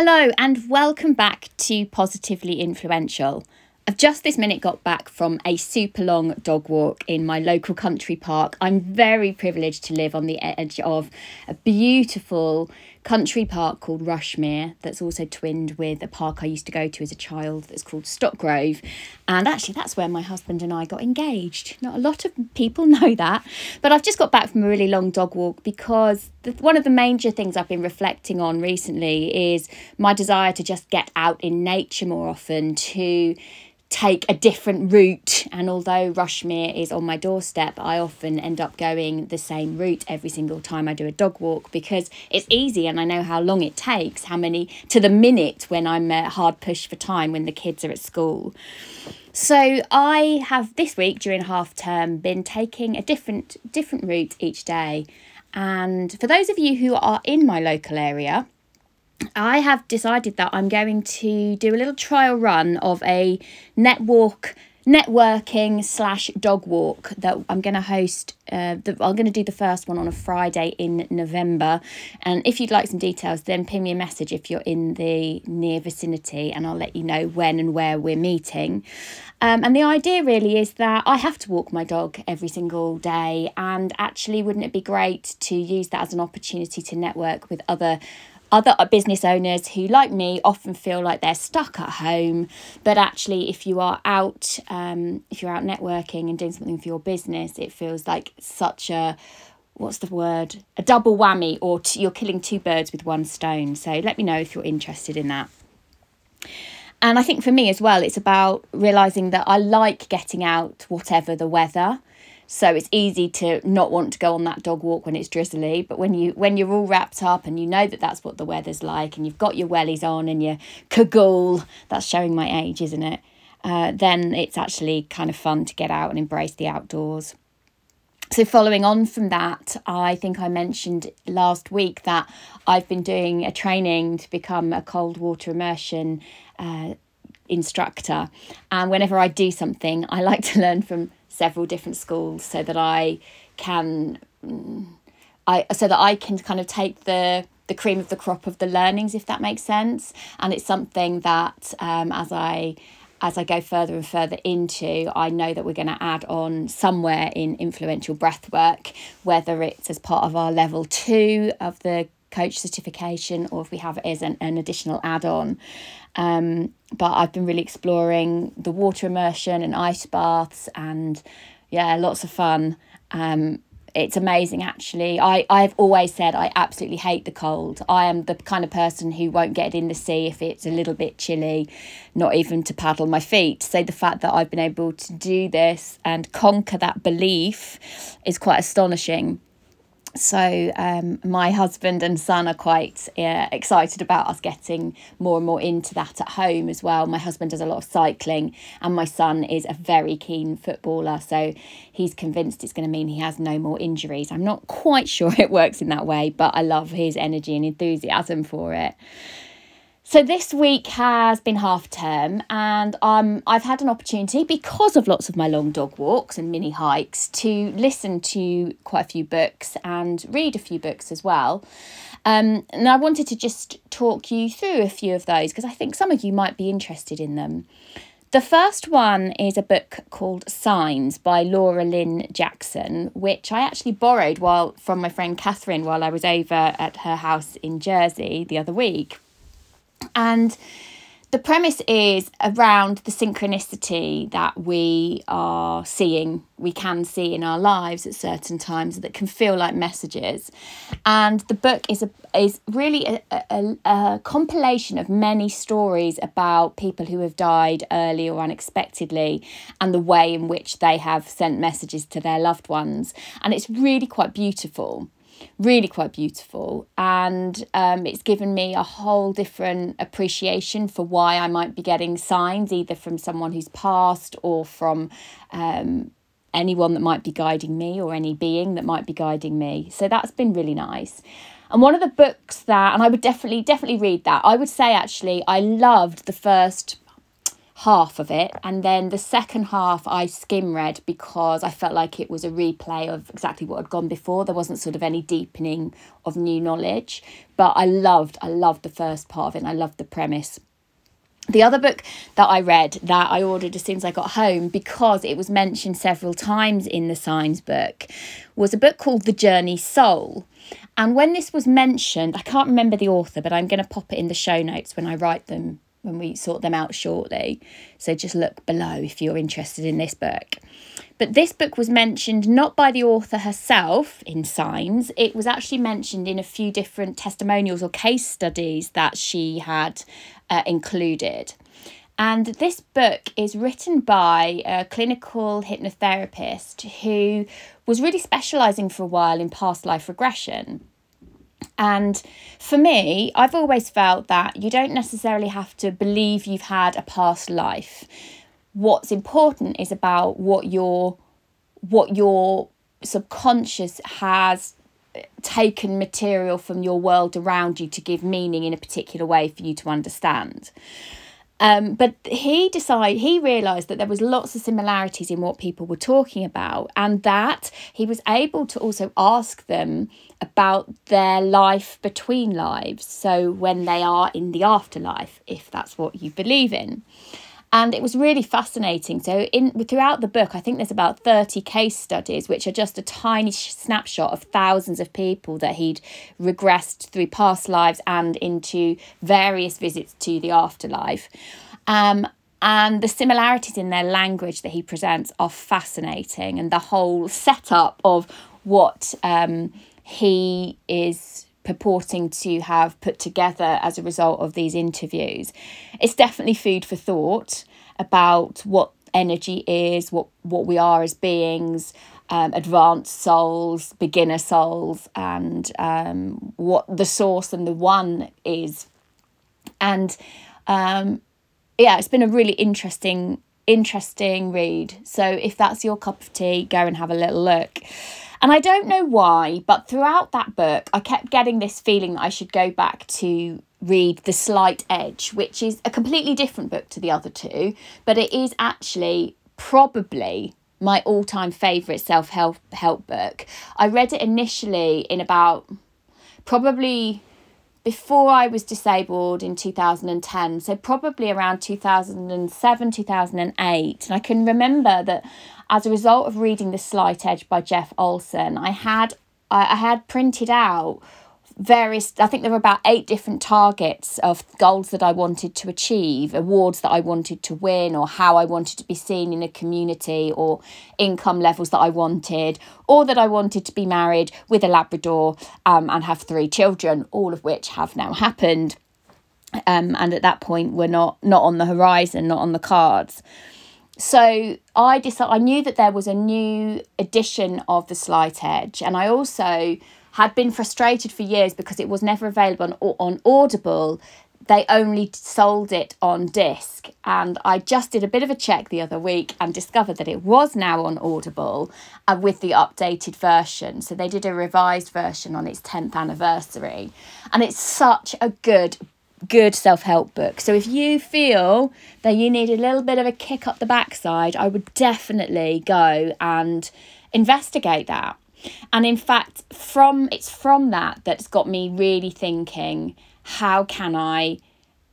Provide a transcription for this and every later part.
Hello, and welcome back to Positively Influential. I've just this minute got back from a super long dog walk in my local country park. I'm very privileged to live on the edge of a beautiful country park called Rushmere that's also twinned with a park I used to go to as a child that's called Stockgrove. And actually, that's where my husband and I got engaged. Not a lot of people know that, but I've just got back from a really long dog walk because the, one of the major things I've been reflecting on recently is my desire to just get out in nature more often, to take a different route. And although Rushmere is on my doorstep, I often end up going the same route every single time I do a dog walk because it's easy and I know how long it takes, how many to the minute when I'm uh, hard pushed for time when the kids are at school. So I have this week during half term been taking a different different route each day. And for those of you who are in my local area, I have decided that I'm going to do a little trial run of a net walk networking slash dog walk that I'm going to host. Uh, the, I'm going to do the first one on a Friday in November. And if you'd like some details, then ping me a message if you're in the near vicinity, and I'll let you know when and where we're meeting. Um, and the idea really is that I have to walk my dog every single day, and actually, wouldn't it be great to use that as an opportunity to network with other other business owners who, like me, often feel like they're stuck at home. But actually, if you are out, um, if you're out networking and doing something for your business, it feels like such a what's the word? A double whammy or t- you're killing two birds with one stone. So let me know if you're interested in that. And i think for me as well it's about realizing that i like getting out whatever the weather so it's easy to not want to go on that dog walk when it's drizzly. But when you when you're all wrapped up and you know that that's what the weather's like, and you've got your wellies on and your cagoule, that's showing my age, isn't it? Uh, then it's actually kind of fun to get out and embrace the outdoors. So, following on from that, I think I mentioned last week that I've been doing a training to become a cold water immersion uh, instructor. And whenever I do something, I like to learn from several different schools so that I can I so that I can kind of take the the cream of the crop of the learnings if that makes sense. And it's something that um, as I as I go further and further into, I know that we're going to add on somewhere in influential breathwork, whether it's as part of our level two of the coach certification or if we have it as an, an additional add on. Um, but I've been really exploring the water immersion and ice baths and yeah, lots of fun. Um, it's amazing actually. I, I've always said I absolutely hate the cold. I am the kind of person who won't get in the sea if it's a little bit chilly, not even to paddle my feet. So the fact that I've been able to do this and conquer that belief is quite astonishing so um, my husband and son are quite uh, excited about us getting more and more into that at home as well. My husband does a lot of cycling, and my son is a very keen footballer. So he's convinced it's going to mean he has no more injuries. I'm not quite sure it works in that way, but I love his energy and enthusiasm for it. So this week has been half term, and um, I've had an opportunity because of lots of my long dog walks and mini hikes to listen to quite a few books and read a few books as well. Um, and I wanted to just talk you through a few of those because I think some of you might be interested in them. The first one is a book called Signs by Laura Lynn Jackson, which I actually borrowed while from my friend Catherine while I was over at her house in Jersey the other week. And the premise is around the synchronicity that we are seeing, we can see in our lives at certain times that can feel like messages. And the book is a is really a, a, a compilation of many stories about people who have died early or unexpectedly and the way in which they have sent messages to their loved ones. And it's really quite beautiful really quite beautiful. And um, it's given me a whole different appreciation for why i might be getting signs either from someone who's passed or from um, anyone that might be guiding me or any being that might be guiding me. So that's been really nice. And one of the books that and i would definitely definitely read that. I would say actually i loved the first half of it. And then the second half I skim read because I felt like it was a replay of exactly what had gone before. There wasn't sort of any deepening of new knowledge. But I loved I loved the first part of it and I loved the premise. The other book that I read that I ordered as soon as I got home because it was mentioned several times in the Signs book was a book called The Journey Soul. And when this was mentioned, I can't remember the author, but I'm going to pop it in the show notes when I write them, when we sort them out shortly. So just look below if you're interested in this book. But this book was mentioned not by the author herself in Signs, it was actually mentioned in a few different testimonials or case studies that she had uh, included. And this book is written by a clinical hypnotherapist who was really specialising for a while in past life regression. And for me, I've always felt that you don't necessarily have to believe you've had a past life what's important is about what your what your subconscious has taken material from your world around you to give meaning in a particular way for you to understand. Um, but he decided he realized that there was lots of similarities in what people were talking about, and that he was able to also ask them about their life between lives. So when they are in the afterlife, if that's what you believe in and it was really fascinating. So in throughout the book i think there's about 30 case studies which are just a tiny snapshot of thousands of people that he'd regressed through past lives and into various visits to the afterlife. Um, and the similarities in their language that he presents are fascinating. And the whole setup of what um, he is purporting to have put together as a result of these interviews. It's definitely food for thought about what energy is, what, what we are as beings, um, advanced souls, beginner souls, and um, what the source and the one is. And um, yeah, it's been a really interesting, interesting read. So if that's your cup of tea, go and have a little look. And I don't know why, but throughout that book, I kept getting this feeling that I should go back to read The Slight Edge, which is a completely different book to the other two, but it is actually probably my all-time favorite self-help help book. I read it initially in about probably before I was disabled in 2010, so probably around 2007, 2008. And I can remember that as a result of reading The Slight Edge by Jeff Olson, I had I, had printed out various i think there were about eight different targets of goals that i wanted to achieve awards that i wanted to win or how i wanted to be seen in a community or income levels that i wanted or that i wanted to be married with a labrador um, and have three children all of which have now happened um, and at that point were not not on the horizon not on the cards so I decided I knew that there was a new edition of the Slight Edge, and I also had been frustrated for years because it was never available on, on Audible. They only sold it on disc, and I just did a bit of a check the other week and discovered that it was now on Audible uh, with the updated version. So they did a revised version on its 10th anniversary, and it's such a good good self help book. So if you feel that you need a little bit of a kick up the backside, I would definitely go and investigate that. And in fact, from it's from that that's got me really thinking, how can I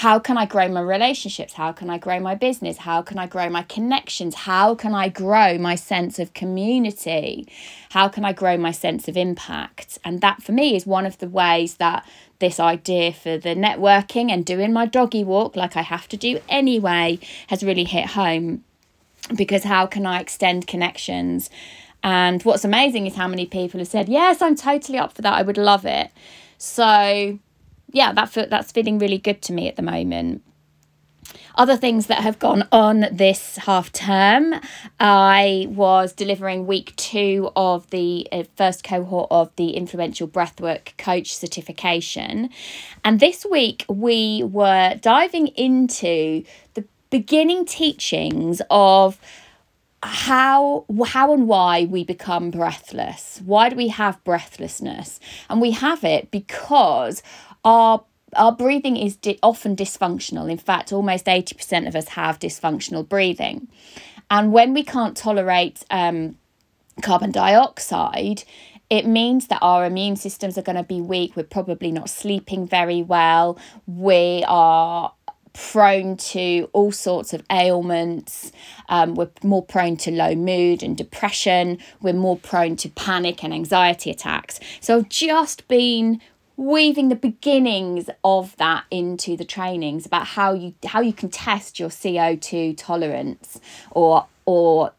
how can I grow my relationships? How can I grow my business? How can I grow my connections? How can I grow my sense of community? How can I grow my sense of impact? And that for me is one of the ways that this idea for the networking and doing my doggy walk, like I have to do anyway, has really hit home. Because how can I extend connections? And what's amazing is how many people have said, Yes, I'm totally up for that. I would love it. So, yeah, that that's feeling really good to me at the moment. Other things that have gone on this half term, I was delivering week two of the uh, first cohort of the Influential Breathwork Coach certification. And this week we were diving into the beginning teachings of how how and why we become breathless why do we have breathlessness and we have it because our our breathing is di- often dysfunctional. In fact, almost 80% of us have dysfunctional breathing. And when we can't tolerate um, carbon dioxide, it means that our immune systems are going to be weak. We're probably not sleeping very well. We are prone to all sorts of ailments. Um, we're more prone to low mood and depression. We're more prone to panic and anxiety attacks. So I've just been weaving the beginnings of that into the trainings about how you how you can test your CO2 tolerance or or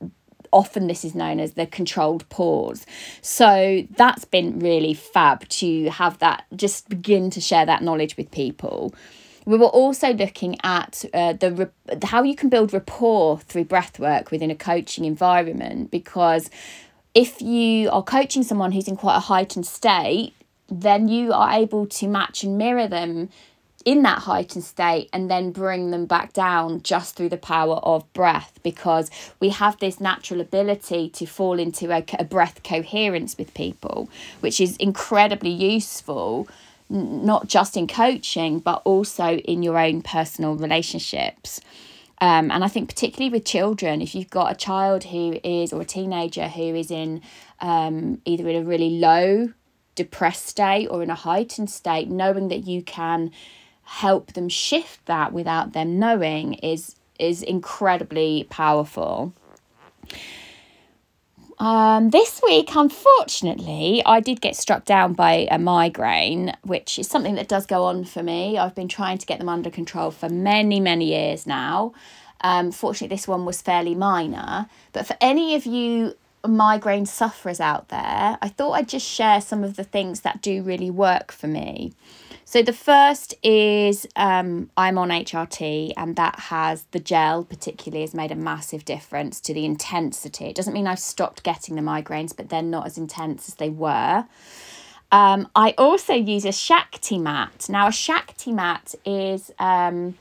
often this is known as the controlled pause. So that's been really fab to have that just begin to share that knowledge with people. We were also looking at uh, the how you can build rapport through breath work within a coaching environment because if you are coaching someone who's in quite a heightened state, then you are able to match and mirror them in that heightened state and then bring them back down just through the power of breath because we have this natural ability to fall into a, a breath coherence with people, which is incredibly useful not just in coaching but also in your own personal relationships. Um, and I think particularly with children, if you've got a child who is or a teenager who is in um, either in a really low depressed state or in a heightened state, knowing that you can help them shift that without them knowing is is incredibly powerful. Um, this week, unfortunately, I did get struck down by a migraine, which is something that does go on for me. I've been trying to get them under control for many, many years now. Um, fortunately, this one was fairly minor. But for any of you migraine sufferers out there, I thought I'd just share some of the things that do really work for me. So the first is um, I'm on HRT, and that has the gel, particularly, has made a massive difference to the intensity. It doesn't mean I've stopped getting the migraines, but they're not as intense as they were. Um, I also use a Shakti mat. Now, a Shakti mat is um,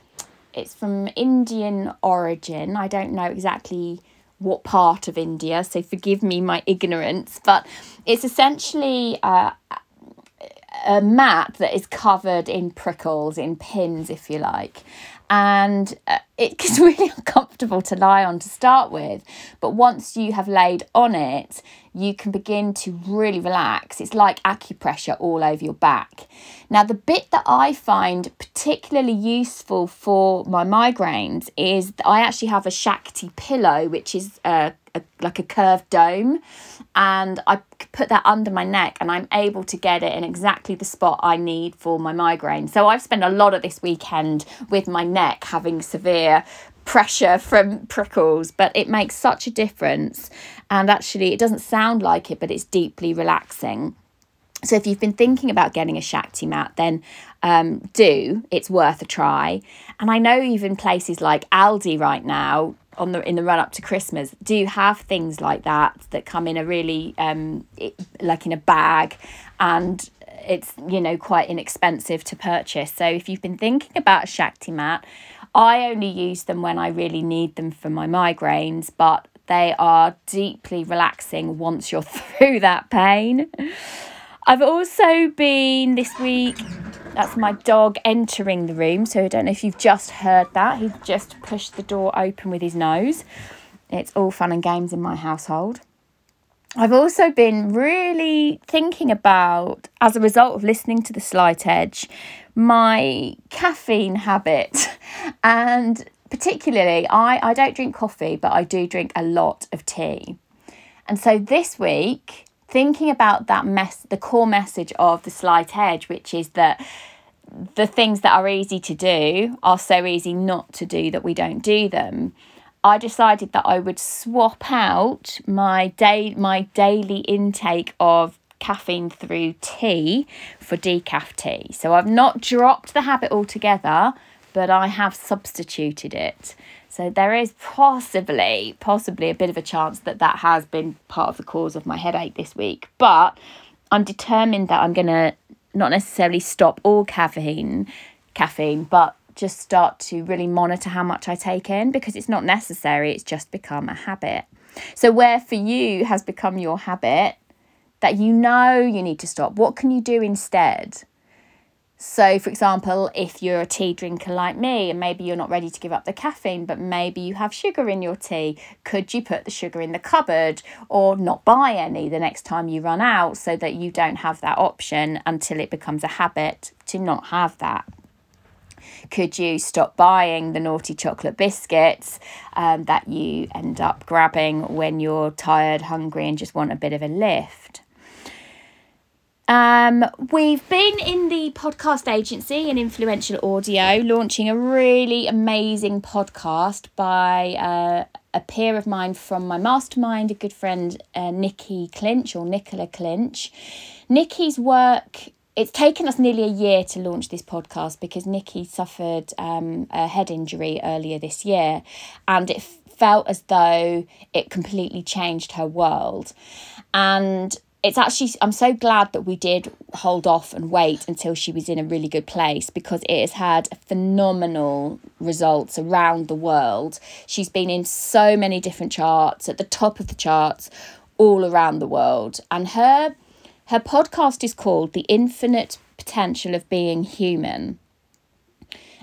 it's from Indian origin. I don't know exactly what part of India, so forgive me my ignorance, but it's essentially uh, a mat that is covered in prickles, in pins, if you like. And uh, it's really uncomfortable to lie on to start with. But once you have laid on it, you can begin to really relax. It's like acupressure all over your back. Now, the bit that I find particularly useful for my migraines is I actually have a Shakti pillow, which is a, a, like a curved dome, and I put that under my neck, and I'm able to get it in exactly the spot I need for my migraine. So I've spent a lot of this weekend with my neck having severe pressure from prickles, but it makes such a difference. And actually, it doesn't sound like it, but it's deeply relaxing. So if you've been thinking about getting a Shakti mat, then um, do. It's worth a try. And I know even places like Aldi right now, on the in the run up to Christmas, do have things like that that come in a really um, like in a bag, and it's you know quite inexpensive to purchase. So if you've been thinking about a Shakti mat, I only use them when I really need them for my migraines, but they are deeply relaxing once you're through that pain. I've also been this week, that's my dog entering the room. So I don't know if you've just heard that. He just pushed the door open with his nose. It's all fun and games in my household. I've also been really thinking about, as a result of listening to The Slight Edge, my caffeine habit. And particularly, I, I don't drink coffee, but I do drink a lot of tea. And so this week, thinking about that mess, the core message of The Slight Edge, which is that the things that are easy to do are so easy not to do that we don't do them. I decided that I would swap out my day my daily intake of caffeine through tea for decaf tea. So I've not dropped the habit altogether, but I have substituted it. So there is possibly possibly a bit of a chance that that has been part of the cause of my headache this week, but I'm determined that I'm going to not necessarily stop all caffeine caffeine, but just start to really monitor how much I take in because it's not necessary, it's just become a habit. So, where for you has become your habit that you know you need to stop, what can you do instead? So, for example, if you're a tea drinker like me and maybe you're not ready to give up the caffeine, but maybe you have sugar in your tea, could you put the sugar in the cupboard or not buy any the next time you run out so that you don't have that option until it becomes a habit to not have that? Could you stop buying the naughty chocolate biscuits um, that you end up grabbing when you're tired, hungry, and just want a bit of a lift? Um, we've been in the podcast agency and influential audio launching a really amazing podcast by uh, a peer of mine from my mastermind, a good friend, uh, Nikki Clinch or Nicola Clinch. Nikki's work. It's taken us nearly a year to launch this podcast because Nikki suffered um, a head injury earlier this year, and it felt as though it completely changed her world. And it's actually i'm so glad that we did hold off and wait until she was in a really good place because it has had phenomenal results around the world. She's been in so many different charts at the top of the charts all around the world. And her her podcast is called the infinite potential of being human.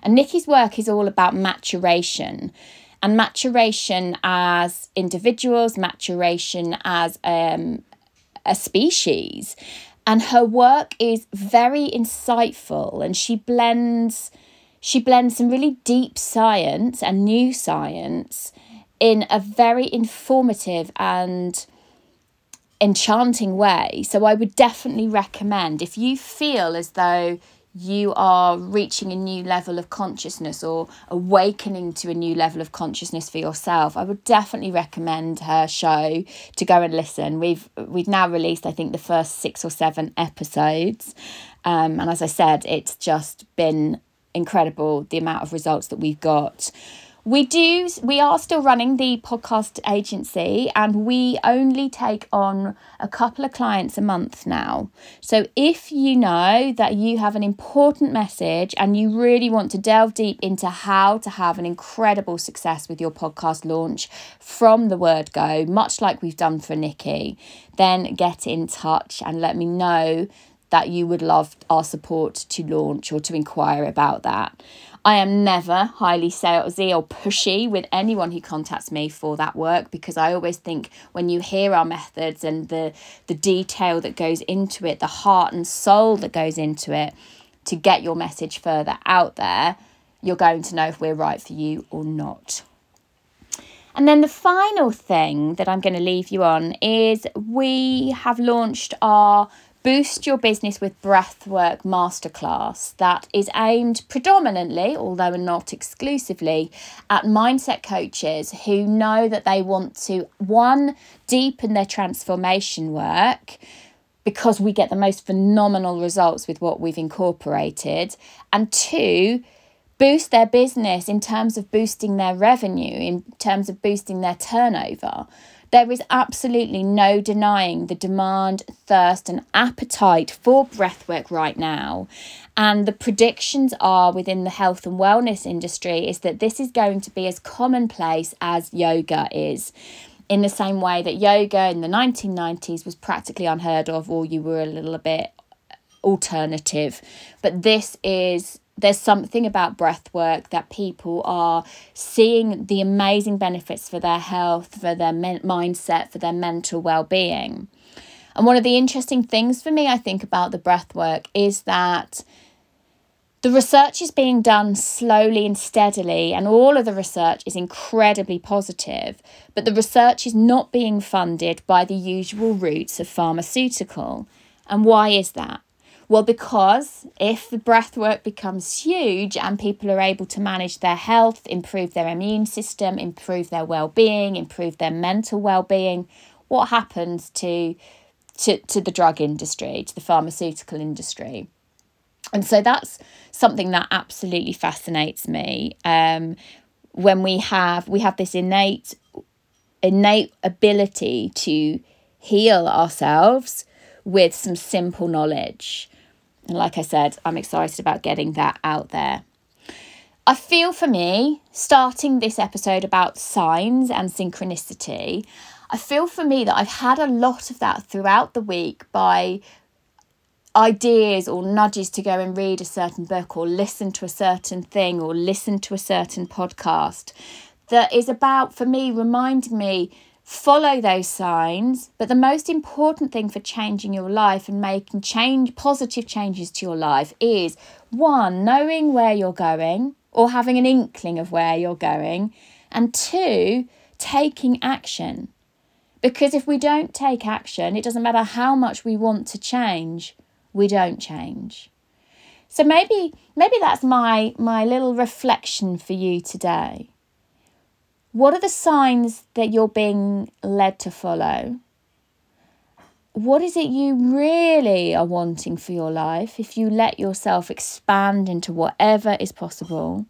And nikki's work is all about maturation and maturation as individuals, maturation as um, a species. And her work is very insightful and she blends she blends some really deep science and new science in a very informative and enchanting way. So I would definitely recommend if you feel as though you are reaching a new level of consciousness or awakening to a new level of consciousness for yourself i would definitely recommend her show to go and listen. We've we've now released i think the first six or seven episodes. Um, and as i said it's just been incredible the amount of results that we've got we do we are still running the podcast agency and we only take on a couple of clients a month now. So if you know that you have an important message and you really want to delve deep into how to have an incredible success with your podcast launch from the word go much like we've done for nikki then get in touch and let me know that you would love our support to launch or to inquire about that I am never highly salesy or pushy with anyone who contacts me for that work because I always think when you hear our methods and the the detail that goes into it, the heart and soul that goes into it to get your message further out there, you're going to know if we're right for you or not. And then the final thing that I'm going to leave you on is we have launched our Boost Your Business with Breathwork Masterclass that is aimed predominantly, although not exclusively, at mindset coaches who know that they want to, one, deepen their transformation work because we get the most phenomenal results with what we've incorporated, and two, boost their business in terms of boosting their revenue, in terms of boosting their turnover. There is absolutely no denying the demand, thirst, and appetite for breathwork right now. And the predictions are within the health and wellness industry is that this is going to be as commonplace as yoga is in the same way that yoga in the 1990s was practically unheard of or you were a little bit alternative but this is there's something about breath work that people are seeing the amazing benefits for their health, for their men- mindset, for their mental well being. And one of the interesting things for me, I think, about the breath work is that the research is being done slowly and steadily, and all of the research is incredibly positive, but the research is not being funded by the usual routes of pharmaceutical. And why is that? Well, because if the breath work becomes huge and people are able to manage their health, improve their immune system, improve their well-being, improve their mental well-being, what happens to to, to the drug industry, to the pharmaceutical industry? And so that's something that absolutely fascinates me. Um, when we have we have this innate innate ability to heal ourselves with some simple knowledge. And like I said, I'm excited about getting that out there. I feel for me, starting this episode about signs and synchronicity, I feel for me that I've had a lot of that throughout the week by ideas or nudges to go and read a certain book or listen to a certain thing or listen to a certain podcast that is about, for me, reminding me follow those signs. But the most important thing for changing your life and making change, positive changes to your life is one, knowing where you're going or having an inkling of where you're going, and two, taking action. Because if we don't take action, it doesn't matter how much we want to change, we don't change. So maybe maybe that's my my little reflection for you today. What are the signs that you're being led to follow? What is it you really are wanting for your life if you let yourself expand into whatever is possible?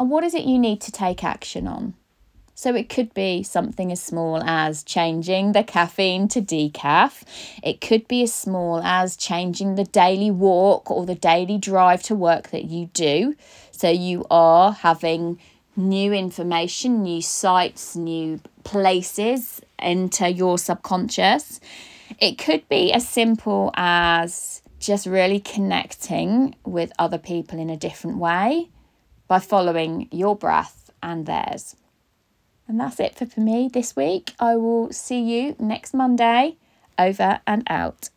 And what is it you need to take action on? So it could be something as small as changing the caffeine to decaf. It could be as small as changing the daily walk or the daily drive to work that you do. So you are having new information, new sights, new places enter your subconscious. It could be as simple as just really connecting with other people in a different way by following your breath and theirs. And that's it for me this week. I will see you next Monday. Over and out.